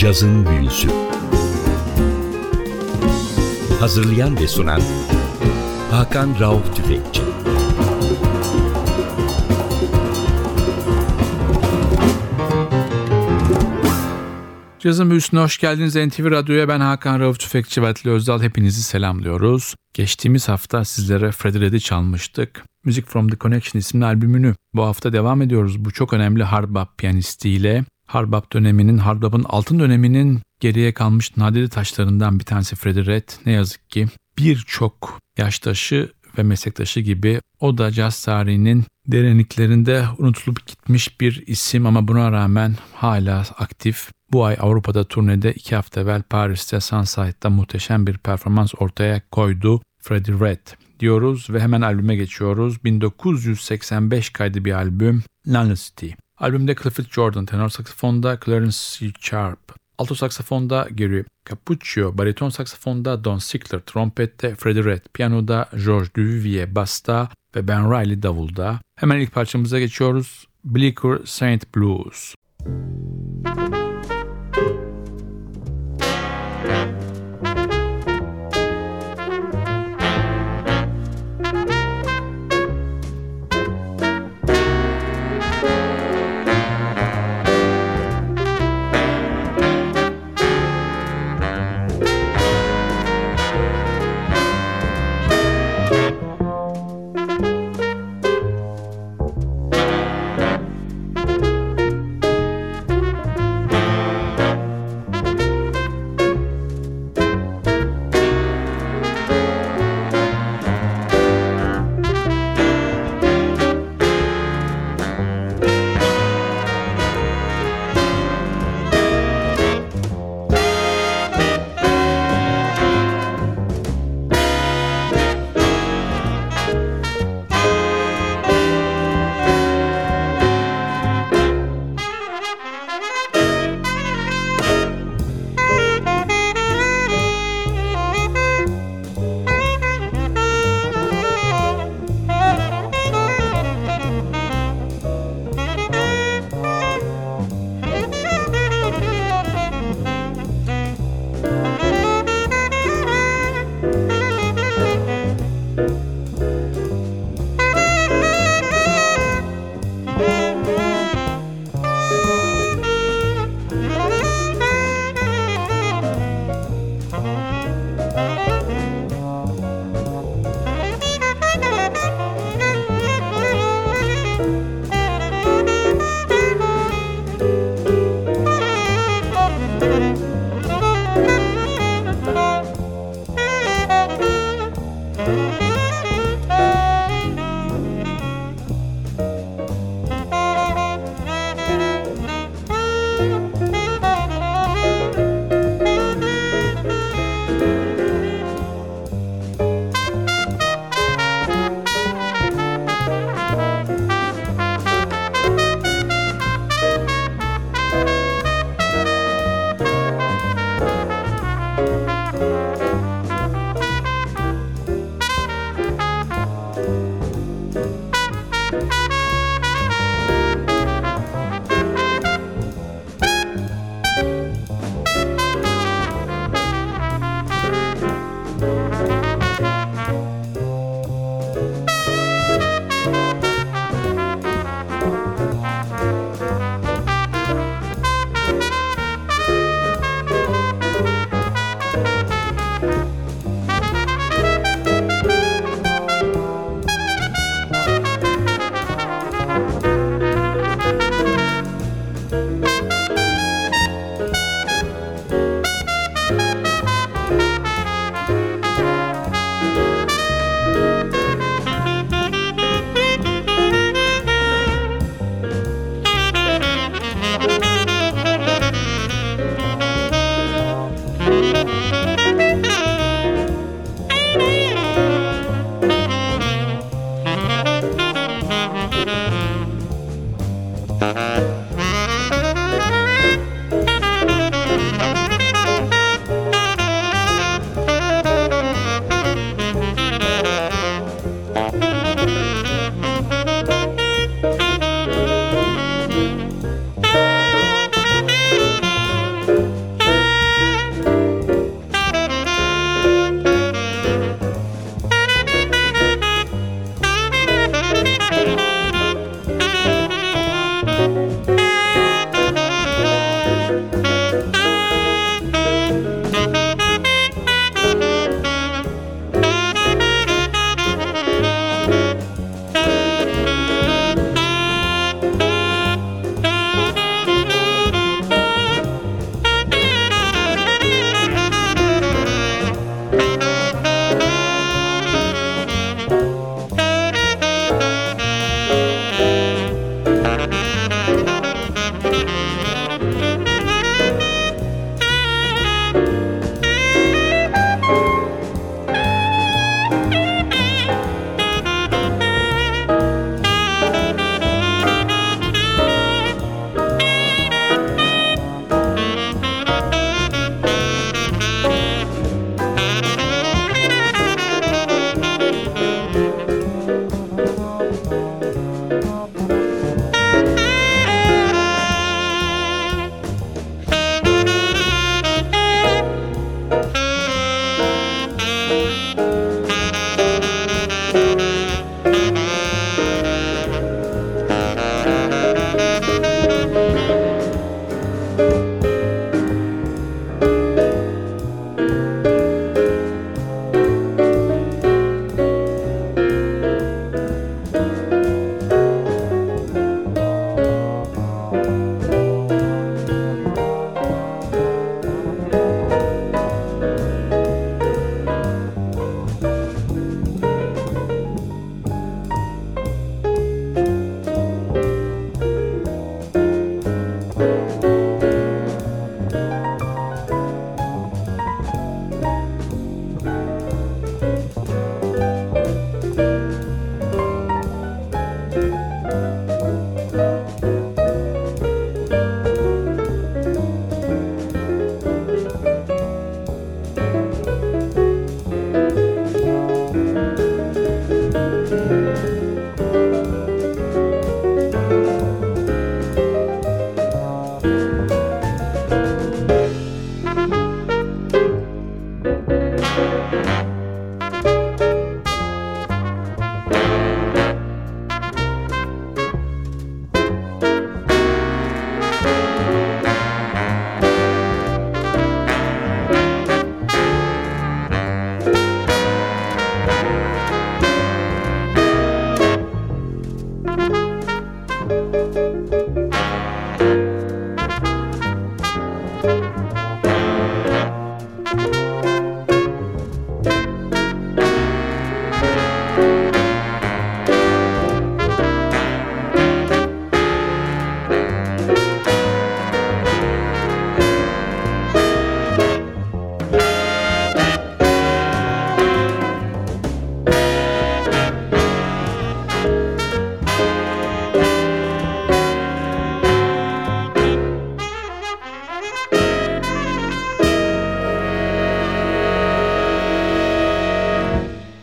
Cazın Büyüsü Hazırlayan ve sunan Hakan Rauf Tüfekçi Cazın Büyüsü'ne hoş geldiniz NTV Radyo'ya. Ben Hakan Rauf Tüfekçi ve Atli Özdal. Hepinizi selamlıyoruz. Geçtiğimiz hafta sizlere Freddie Red'i çalmıştık. Music from the Connection isimli albümünü bu hafta devam ediyoruz. Bu çok önemli hardbop piyanistiyle. Hardbop döneminin, hardbop'un altın döneminin geriye kalmış nadide taşlarından bir tanesi Freddie Red. Ne yazık ki birçok yaştaşı ve meslektaşı gibi o da caz tarihinin derinliklerinde unutulup gitmiş bir isim ama buna rağmen hala aktif. Bu ay Avrupa'da turnede iki hafta evvel Paris'te Sunside'da muhteşem bir performans ortaya koydu Freddie Red diyoruz ve hemen albüme geçiyoruz. 1985 kaydı bir albüm City. Albümde Clifford Jordan tenor saksafonda, Clarence C. Sharp alto saksafonda Gary Capuccio, bariton saksafonda Don Sickler, trompette Freddie Red, piyanoda George Duvivier, basta ve Ben Riley davulda. Hemen ilk parçamıza geçiyoruz. Bleecker Saint Blues. Müzik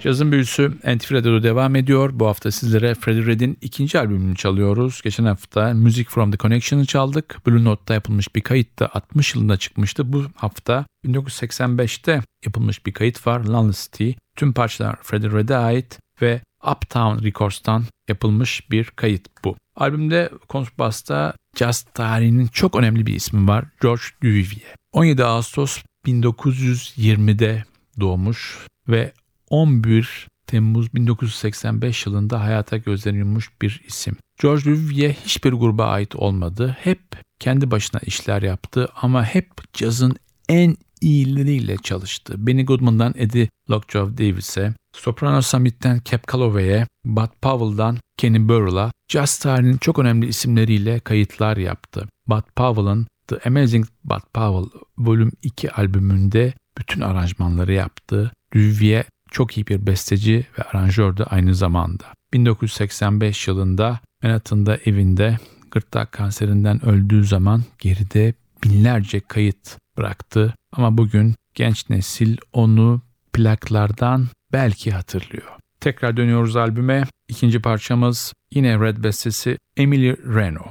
Cazın büyüsü NTV Radyo'da devam ediyor. Bu hafta sizlere Freddie Red'in ikinci albümünü çalıyoruz. Geçen hafta Music From The Connection'ı çaldık. Blue Note'da yapılmış bir kayıt da 60 yılında çıkmıştı. Bu hafta 1985'te yapılmış bir kayıt var. Lonely City. Tüm parçalar Freddie Red'e ait ve Uptown Records'tan yapılmış bir kayıt bu. Albümde kontrbass'ta jazz tarihinin çok önemli bir ismi var. George Duvivier. 17 Ağustos 1920'de doğmuş ve 11 Temmuz 1985 yılında hayata gözden yummuş bir isim. George Duvivier hiçbir gruba ait olmadı. Hep kendi başına işler yaptı ama hep cazın en iyileriyle çalıştı. Benny Goodman'dan Eddie Lockjaw Davis'e, Soprano Summit'ten Cap Calloway'e, Bud Powell'dan Kenny Burrell'a, jazz tarihinin çok önemli isimleriyle kayıtlar yaptı. Bud Powell'ın The Amazing Bud Powell Volüm 2 albümünde bütün aranjmanları yaptı. Duvivier çok iyi bir besteci ve aranjördü aynı zamanda. 1985 yılında Manhattan'da evinde gırtlak kanserinden öldüğü zaman geride binlerce kayıt bıraktı. Ama bugün genç nesil onu plaklardan belki hatırlıyor. Tekrar dönüyoruz albüme. İkinci parçamız yine Red bestesi Emily Reno.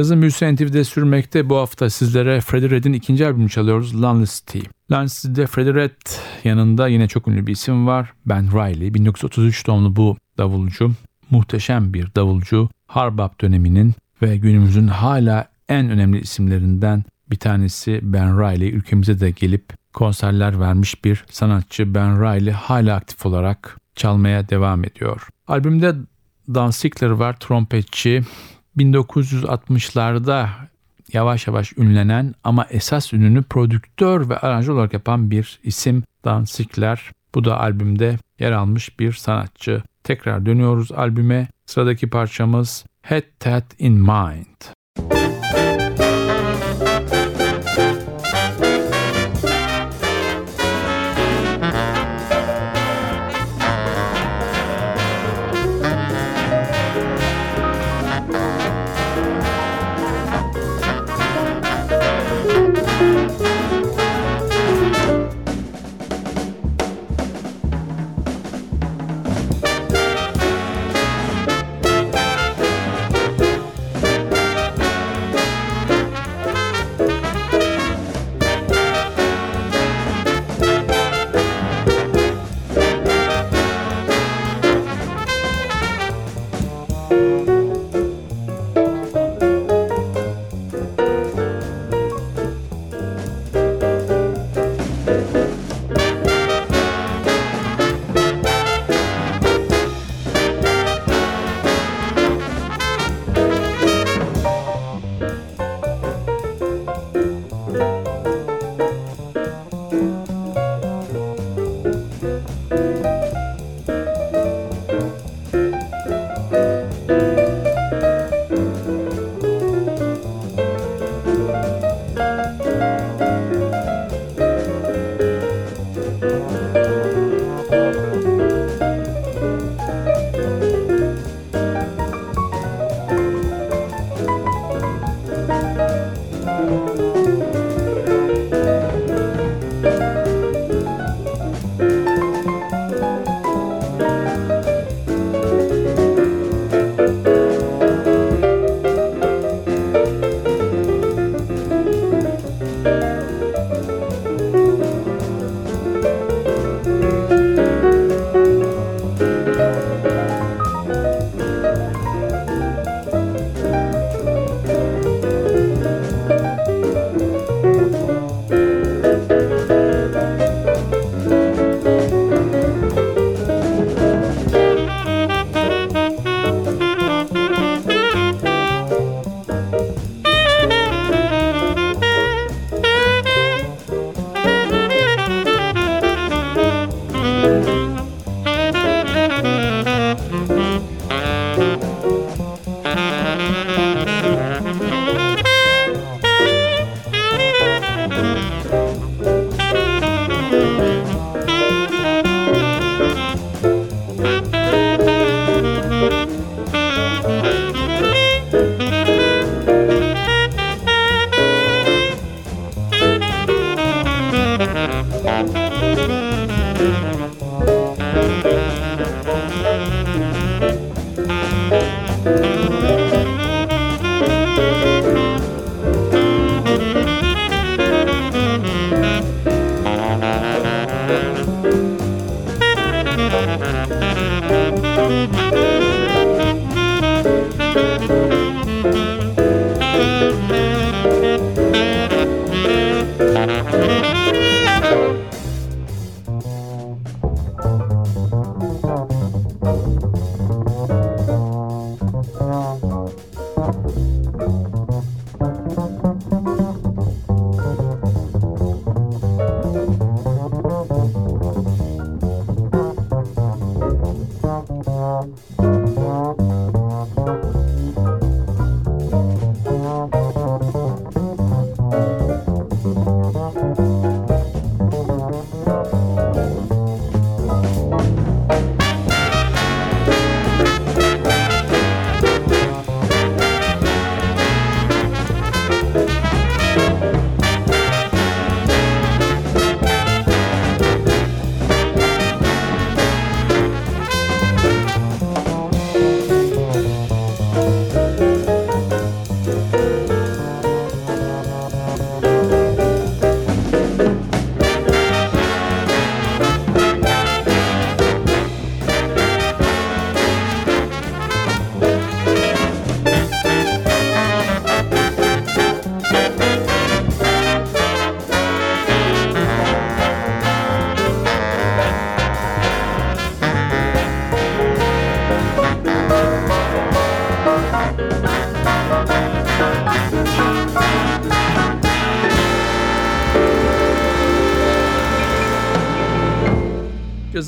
Yazın büyüsü NTV'de sürmekte. Bu hafta sizlere Freddie Red'in ikinci albümünü çalıyoruz. Lonely City. Lonely Freddie Red yanında yine çok ünlü bir isim var. Ben Riley. 1933 doğumlu bu davulcu. Muhteşem bir davulcu. Harbap döneminin ve günümüzün hala en önemli isimlerinden bir tanesi Ben Riley. Ülkemize de gelip konserler vermiş bir sanatçı Ben Riley hala aktif olarak çalmaya devam ediyor. Albümde Dan Sickler var trompetçi. 1960'larda yavaş yavaş ünlenen ama esas ününü prodüktör ve aranjör olarak yapan bir isim Dan Sickler. Bu da albümde yer almış bir sanatçı. Tekrar dönüyoruz albüme. Sıradaki parçamız Had That In Mind.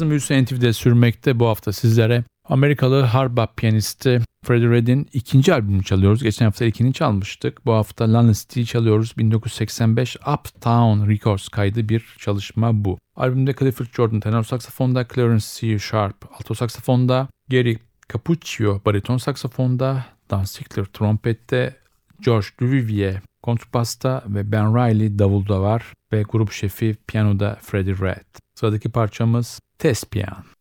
Cazın büyüsü NTV'de sürmekte bu hafta sizlere Amerikalı hard bop piyanisti Freddie Red'in ikinci albümünü çalıyoruz. Geçen hafta ilkini çalmıştık. Bu hafta London City'yi çalıyoruz. 1985 Uptown Records kaydı bir çalışma bu. Albümde Clifford Jordan tenor saksafonda, Clarence C. Sharp alto saksafonda, Gary Capuccio bariton saksafonda, Dan Sickler trompette, George Duvivier kontrbasta ve Ben Riley davulda var ve grup şefi piyanoda Freddie Red. Sıradaki parçamız Tespihan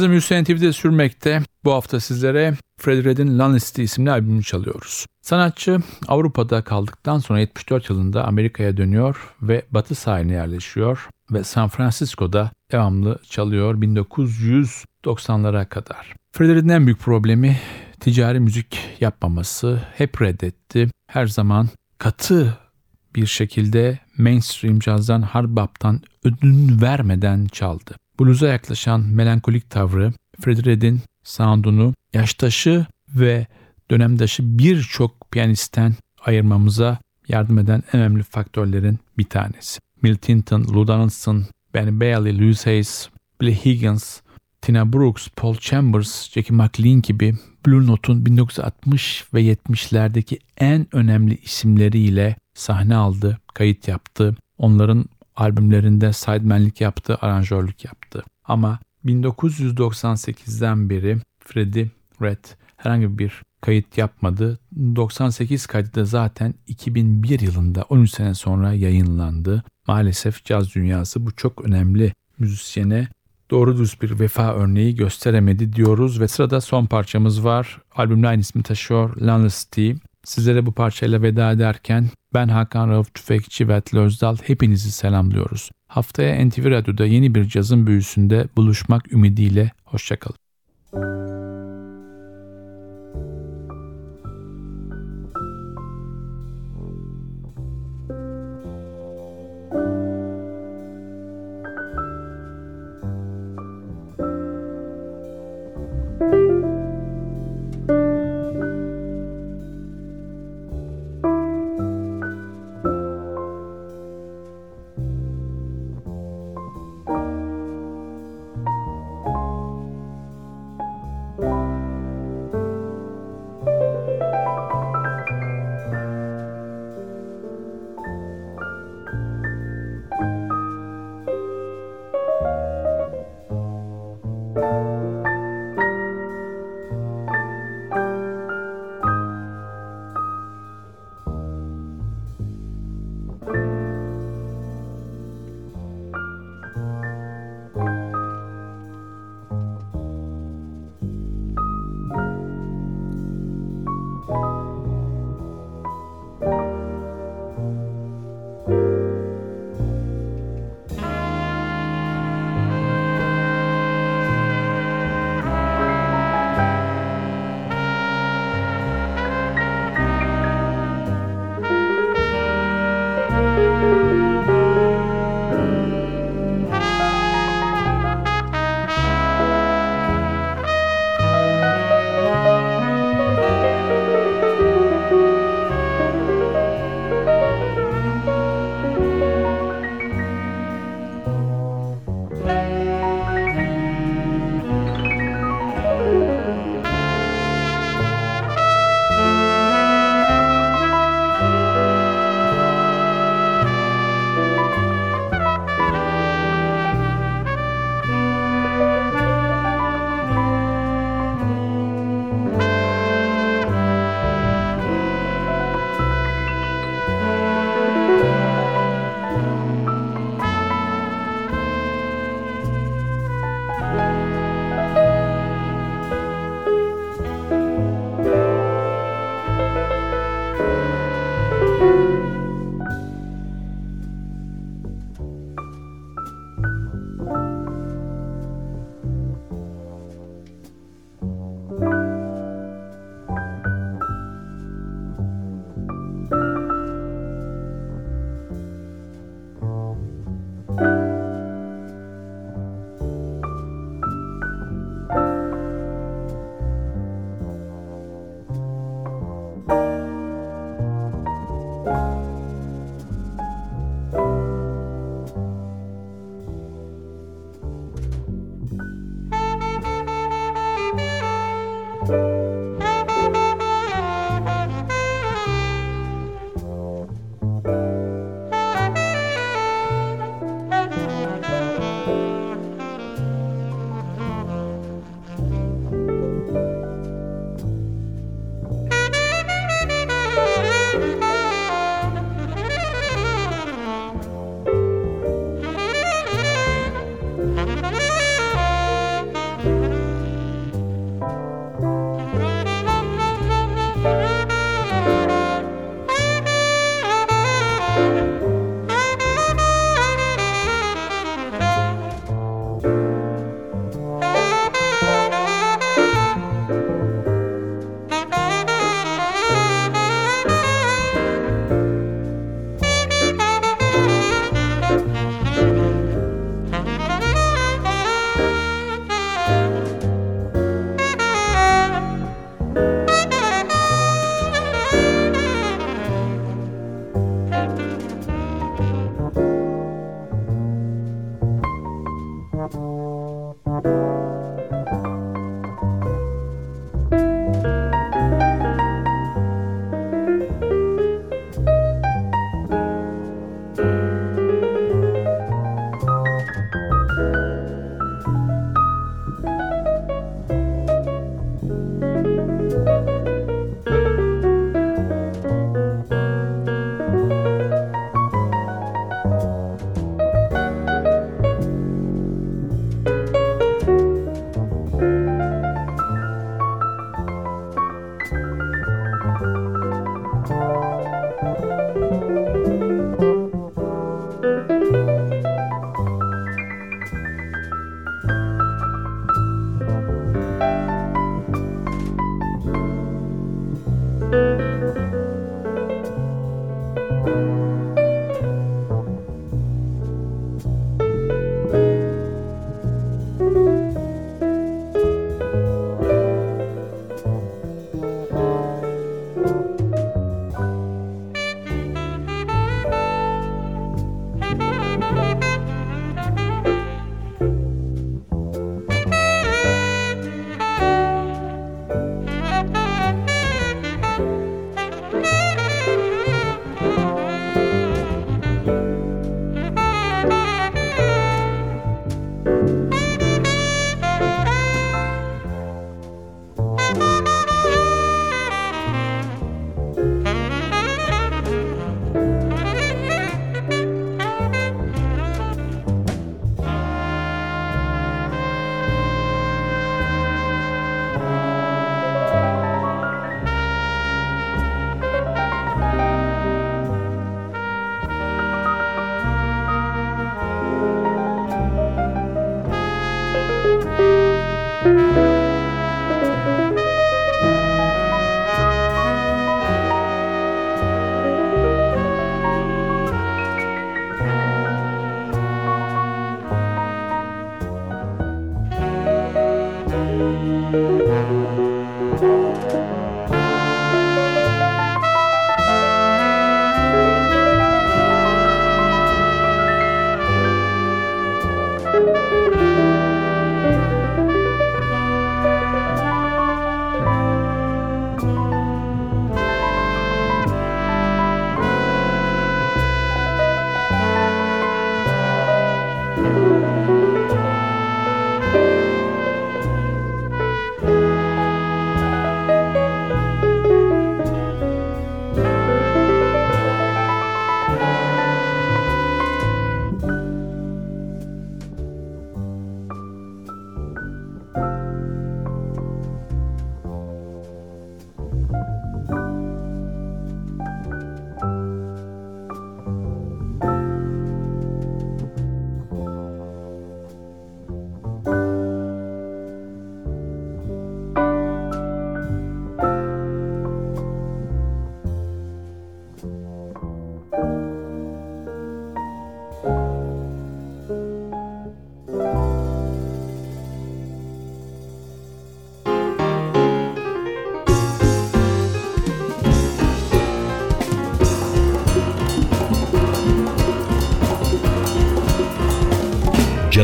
Cazım Hüseyin TV'de sürmekte. Bu hafta sizlere Freddie Red'in Lonely isimli albümünü çalıyoruz. Sanatçı Avrupa'da kaldıktan sonra 74 yılında Amerika'ya dönüyor ve batı sahiline yerleşiyor ve San Francisco'da devamlı çalıyor 1990'lara kadar. Freddie Red'in en büyük problemi ticari müzik yapmaması. Hep reddetti. Her zaman katı bir şekilde mainstream cazdan, hard bop'tan ödün vermeden çaldı. Blues'a yaklaşan melankolik tavrı Freddie Red'in sound'unu yaştaşı ve dönemdaşı birçok piyanistten ayırmamıza yardım eden en önemli faktörlerin bir tanesi. Milt Hinton, Lou Donaldson, Benny Bailey, Louis Hayes, Billy Higgins, Tina Brooks, Paul Chambers, Jackie McLean gibi Blue Note'un 1960 ve 70'lerdeki en önemli isimleriyle sahne aldı, kayıt yaptı. Onların albümlerinde sidemenlik yaptı, aranjörlük yaptı. Ama 1998'den beri Freddie Red herhangi bir kayıt yapmadı. 98 kaydı da zaten 2001 yılında 13 sene sonra yayınlandı. Maalesef caz dünyası bu çok önemli müzisyene doğru düz bir vefa örneği gösteremedi diyoruz ve sırada son parçamız var. Albümün aynı ismi taşıyor Lonely Sizlere bu parçayla veda ederken ben Hakan Rauf Tüfekçi ve Atli Özdal hepinizi selamlıyoruz. Haftaya NTV Radyo'da yeni bir cazın büyüsünde buluşmak ümidiyle hoşçakalın.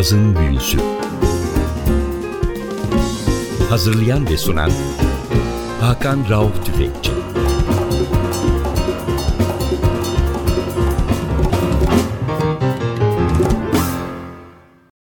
Cazın Büyüsü. Hazırlayan ve sunan Hakan Rauf Tüfekçi